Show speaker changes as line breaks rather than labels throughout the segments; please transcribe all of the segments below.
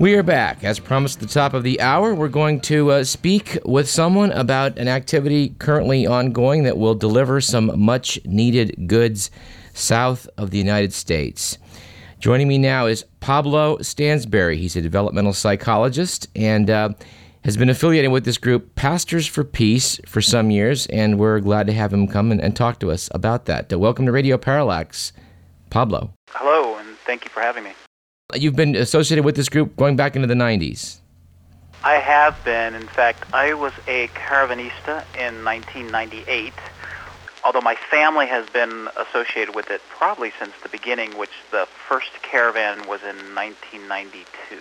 We are back. As promised at the top of the hour, we're going to uh, speak with someone about an activity currently ongoing that will deliver some much needed goods south of the United States. Joining me now is Pablo Stansberry. He's a developmental psychologist and uh, has been affiliated with this group, Pastors for Peace, for some years, and we're glad to have him come and, and talk to us about that. Uh, welcome to Radio Parallax, Pablo.
Hello, and thank you for having me.
You've been associated with this group going back into the 90s.
I have been. In fact, I was a caravanista in 1998, although my family has been associated with it probably since the beginning, which the first caravan was in 1992.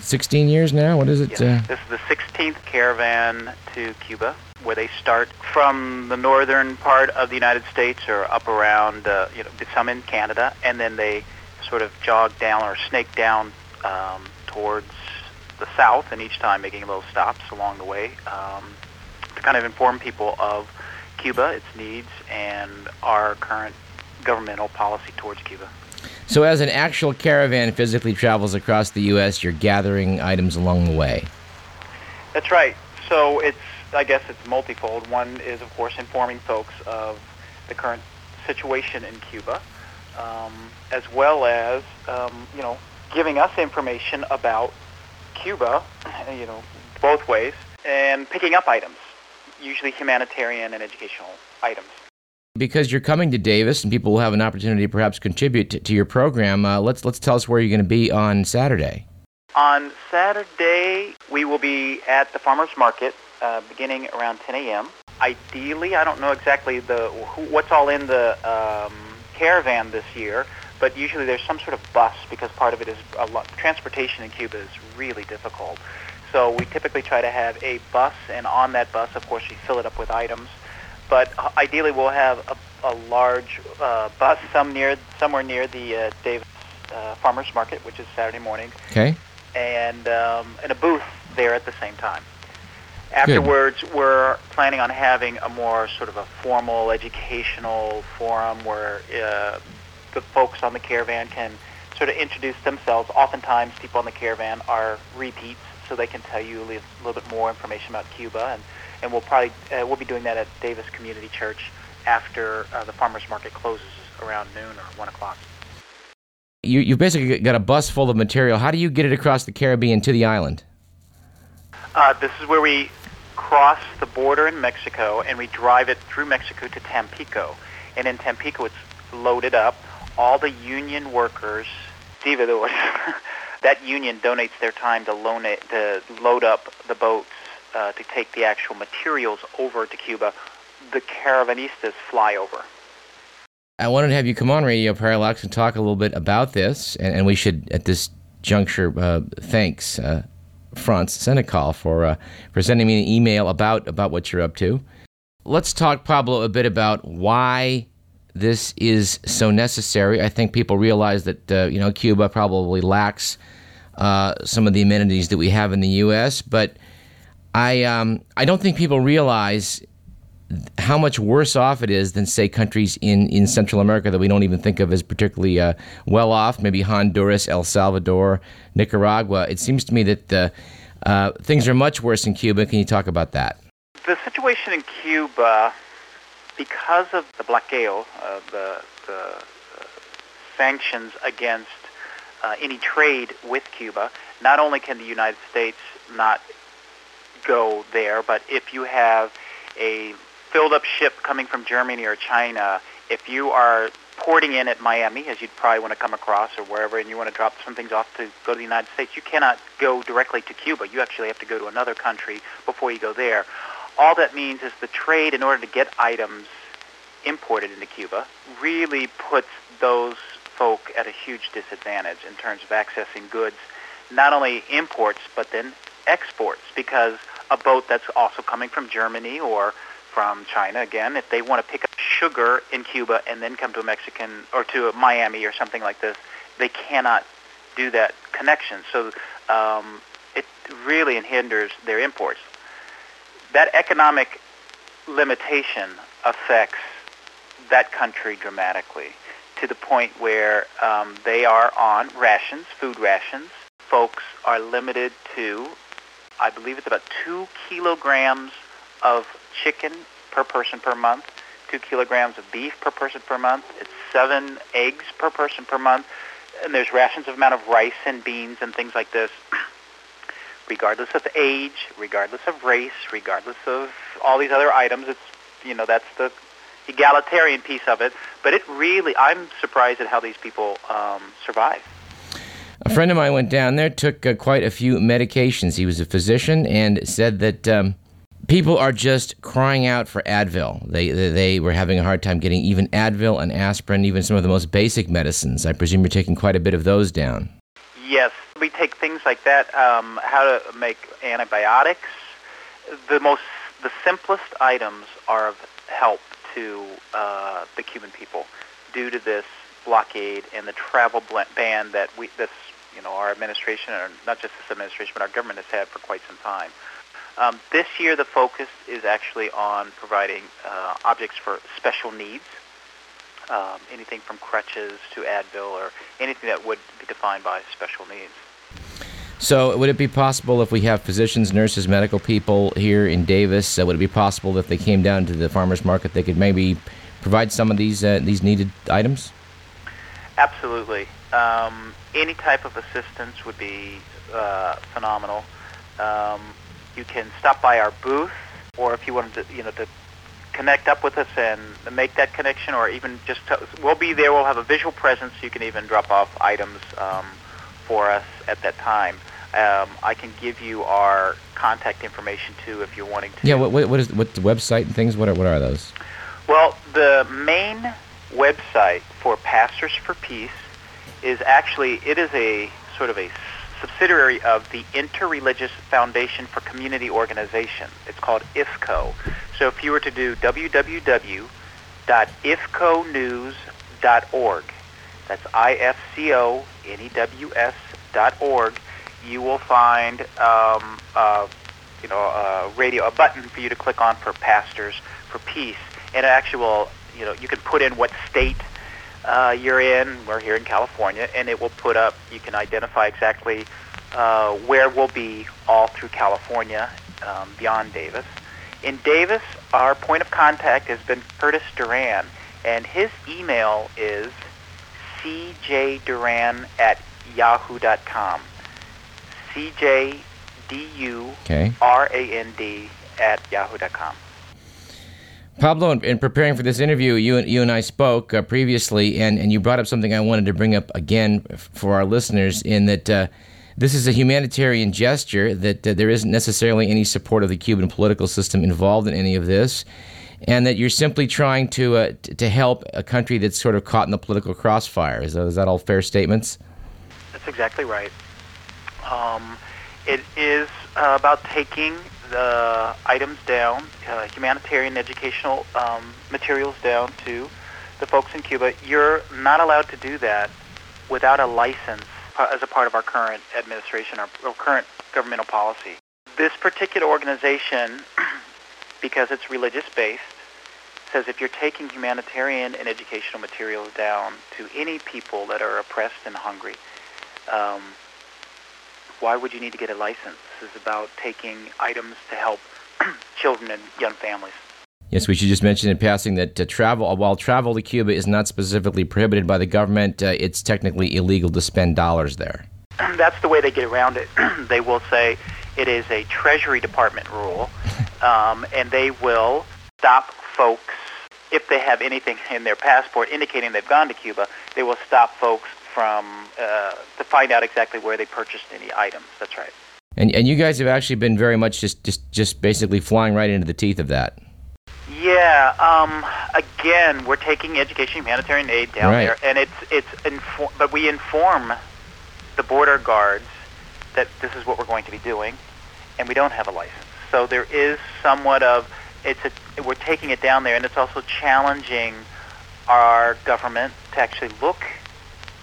16 years now? What is it?
Yes. Uh... This is the 16th caravan to Cuba, where they start from the northern part of the United States or up around, uh, you know, some in Canada, and then they sort of jog down or snake down um, towards the south, and each time making little stops along the way um, to kind of inform people of Cuba, its needs, and our current governmental policy towards Cuba.
So, as an actual caravan physically travels across the U.S., you're gathering items along the way.
That's right. So it's, I guess, it's multifold. One is, of course, informing folks of the current situation in Cuba um, as well as um, you know giving us information about Cuba, you know, both ways, and picking up items, usually humanitarian and educational items.
Because you're coming to Davis, and people will have an opportunity to perhaps contribute to, to your program. Uh, let's let's tell us where you're going to be on Saturday.
On Saturday, we will be at the farmers market, uh, beginning around 10 a.m. Ideally, I don't know exactly the who, what's all in the um, caravan this year, but usually there's some sort of bus because part of it is a lot, transportation in Cuba is really difficult. So we typically try to have a bus, and on that bus, of course, you fill it up with items. But ideally, we'll have a, a large uh, bus some near, somewhere near the uh, Davis uh, Farmers Market, which is Saturday morning.
Okay.
And um, and a booth there at the same time. Afterwards, Good. we're planning on having a more sort of a formal educational forum where uh, the folks on the caravan can sort of introduce themselves. Oftentimes, people on the caravan are repeats, so they can tell you a little, little bit more information about Cuba, and, and we'll probably uh, we'll be doing that at Davis Community Church after uh, the farmers market closes around noon or one o'clock.
You you basically got a bus full of material. How do you get it across the Caribbean to the island?
Uh, this is where we cross the border in Mexico and we drive it through Mexico to Tampico. And in Tampico, it's loaded up. All the union workers, stevedores, that union donates their time to, loan it, to load up the boats uh, to take the actual materials over to Cuba. The caravanistas fly over.
I wanted to have you come on Radio Parallax and talk a little bit about this, and, and we should, at this juncture, uh, thanks uh, Franz Senecal for uh, for sending me an email about about what you're up to. Let's talk, Pablo, a bit about why this is so necessary. I think people realize that uh, you know Cuba probably lacks uh, some of the amenities that we have in the U.S., but I um, I don't think people realize how much worse off it is than say countries in, in Central America that we don't even think of as particularly uh, well off, maybe Honduras, El Salvador, Nicaragua. It seems to me that uh, uh, things are much worse in Cuba. Can you talk about that?
The situation in Cuba, because of the bloqueo, uh, the, the uh, sanctions against uh, any trade with Cuba, not only can the United States not go there, but if you have a filled up ship coming from Germany or China, if you are porting in at Miami, as you'd probably want to come across or wherever, and you want to drop some things off to go to the United States, you cannot go directly to Cuba. You actually have to go to another country before you go there. All that means is the trade, in order to get items imported into Cuba, really puts those folk at a huge disadvantage in terms of accessing goods, not only imports, but then exports, because a boat that's also coming from Germany or from China again, if they want to pick up sugar in Cuba and then come to a Mexican or to a Miami or something like this, they cannot do that connection. So um, it really hinders their imports. That economic limitation affects that country dramatically to the point where um, they are on rations, food rations, folks are limited to, I believe it's about two kilograms of chicken per person per month, two kilograms of beef per person per month. It's seven eggs per person per month, and there's rations of amount of rice and beans and things like this. regardless of age, regardless of race, regardless of all these other items, it's you know that's the egalitarian piece of it. But it really, I'm surprised at how these people um, survive.
A friend of mine went down there, took uh, quite a few medications. He was a physician and said that um, people are just crying out for Advil. They, they, they were having a hard time getting even Advil and aspirin, even some of the most basic medicines. I presume you're taking quite a bit of those down.
Yes, we take things like that. Um, how to make antibiotics. The most, the simplest items are of help to uh, the Cuban people due to this blockade and the travel ban that we, this, you know, our administration, or not just this administration, but our government has had for quite some time. Um, this year, the focus is actually on providing uh, objects for special needs, um, anything from crutches to Advil or anything that would be defined by special needs.
So, would it be possible if we have physicians, nurses, medical people here in Davis? Uh, would it be possible that if they came down to the farmers market, they could maybe provide some of these uh, these needed items?
Absolutely. Um, any type of assistance would be uh, phenomenal. Um, you can stop by our booth, or if you wanted to, you know, to connect up with us and make that connection, or even just to, we'll be there. We'll have a visual presence. You can even drop off items um, for us at that time. Um, I can give you our contact information too if you're wanting to.
Yeah, what, what is what the website and things? What are, what are those?
Well, the main website for Pastors for Peace is actually it is a sort of a subsidiary of the Interreligious Foundation for Community Organization. It's called IFCO. So if you were to do www.ifconews.org, that's I-F-C-O-N-E-W-S dot org, you will find um, uh, you know a radio a button for you to click on for pastors for peace, and actually will you know you can put in what state uh, you're in. We're here in California, and it will put up. You can identify exactly uh, where we'll be all through California, um, beyond Davis. In Davis, our point of contact has been Curtis Duran, and his email is cjduran at yahoo.com. C J D U R A N D at yahoo.com.
Pablo, in, in, preparing for this interview, you, and you and I spoke uh, previously, and, and you brought up something I wanted to bring up again for our listeners in that uh, this is a humanitarian gesture, that there isn't necessarily any support of the Cuban political system involved in any of this, and that you're simply trying to, uh, t- to help a country that's sort of caught in the political crossfire. Is that, is that all fair statements?
That's exactly right. Um, it is uh, about taking the items down, uh, humanitarian educational um, materials down to the folks in Cuba. You're not allowed to do that without a license uh, as a part of our current administration, our, our current governmental policy. This particular organization, because it's religious-based, says if you're taking humanitarian and educational materials down to any people that are oppressed and hungry, um, why would you need to get a license? Is about taking items to help children and young families.
Yes, we should just mention in passing that uh, travel, while travel to Cuba is not specifically prohibited by the government, uh, it's technically illegal to spend dollars there.
That's the way they get around it. they will say it is a Treasury Department rule, um, and they will stop folks if they have anything in their passport indicating they've gone to Cuba. They will stop folks from uh, to find out exactly where they purchased any items. That's right.
And and you guys have actually been very much just just just basically flying right into the teeth of that.
Yeah. Um, again, we're taking education humanitarian aid down
right.
there, and it's it's but we inform the border guards that this is what we're going to be doing, and we don't have a license. So there is somewhat of it's a, we're taking it down there, and it's also challenging our government to actually look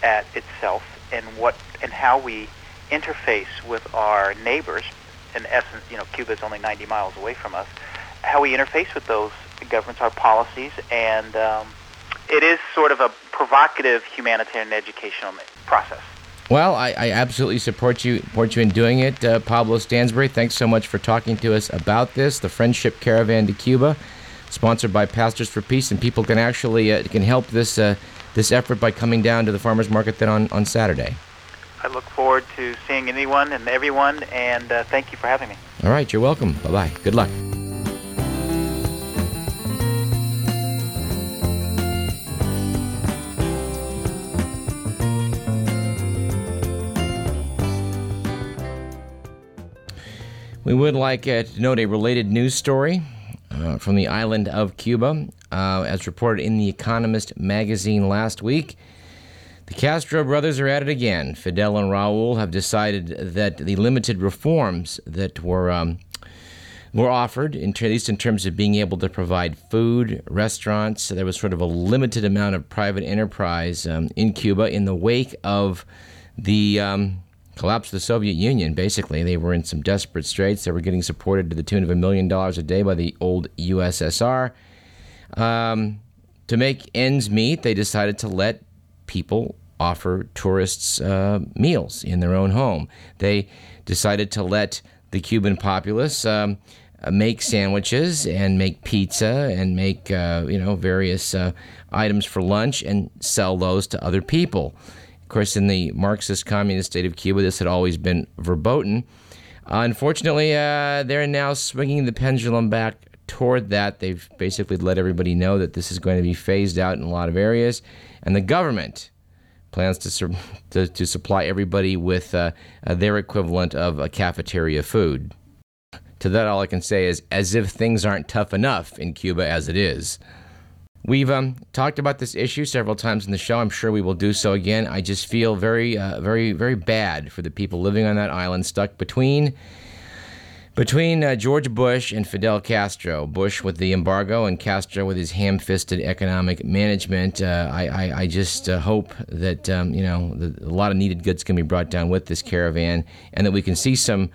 at itself and what and how we interface with our neighbors. In essence, you know, Cuba is only 90 miles away from us. How we interface with those governments, our policies, and um, it is sort of a provocative humanitarian educational process.
Well, I, I, absolutely support you support you in doing it, uh, Pablo Stansbury. Thanks so much for talking to us about this, the Friendship Caravan to Cuba, sponsored by Pastors for Peace, and people can actually uh, can help this uh, this effort by coming down to the farmers market then on, on Saturday.
I look forward to seeing anyone and everyone, and uh, thank you for having me.
All right, you're welcome. Bye bye. Good luck. We would like uh, to note a related news story uh, from the island of Cuba. Uh, as reported in The Economist magazine last week, the Castro brothers are at it again. Fidel and Raul have decided that the limited reforms that were um, were offered, in, at least in terms of being able to provide food, restaurants, there was sort of a limited amount of private enterprise um, in Cuba in the wake of the um, collapse of the Soviet Union, basically. They were in some desperate straits. They were getting supported to the tune of a million dollars a day by the old USSR. Um, to make ends meet, they decided to let people offer tourists uh, meals in their own home. They decided to let the Cuban populace um, uh, make sandwiches and make pizza and make uh, you know various uh, items for lunch and sell those to other people. Of course, in the Marxist communist state of Cuba, this had always been verboten. Unfortunately, uh, they're now swinging the pendulum back toward that. They've basically let everybody know that this is going to be phased out in a lot of areas, and the government plans to to, to, supply everybody with uh, uh their equivalent of a cafeteria food. To that, all I can say is, as if things aren't tough enough in Cuba as it is. We've um, talked about this issue several times in the show. I'm sure we will do so again. I just feel very, uh, very, very bad for the people living on that island, stuck between between uh, George Bush and Fidel Castro. Bush with the embargo, and Castro with his ham-fisted economic management. Uh, I, I, I, just uh, hope that um, you know the, a lot of needed goods can be brought down with this caravan, and that we can see some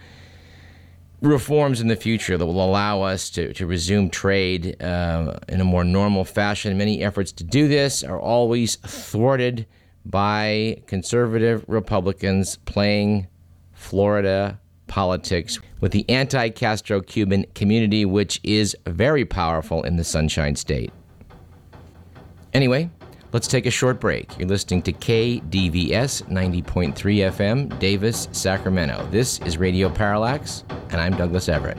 reforms in the future that will allow us to, to resume trade uh, in a more normal fashion. Many efforts to do this are always thwarted by conservative Republicans playing Florida politics with the anti Castro Cuban community, which is very powerful in the Sunshine State. Anyway, let's take a short break. You're listening to KDVS 90.3 FM, Davis, Sacramento. This is Radio Parallax and I'm Douglas Everett.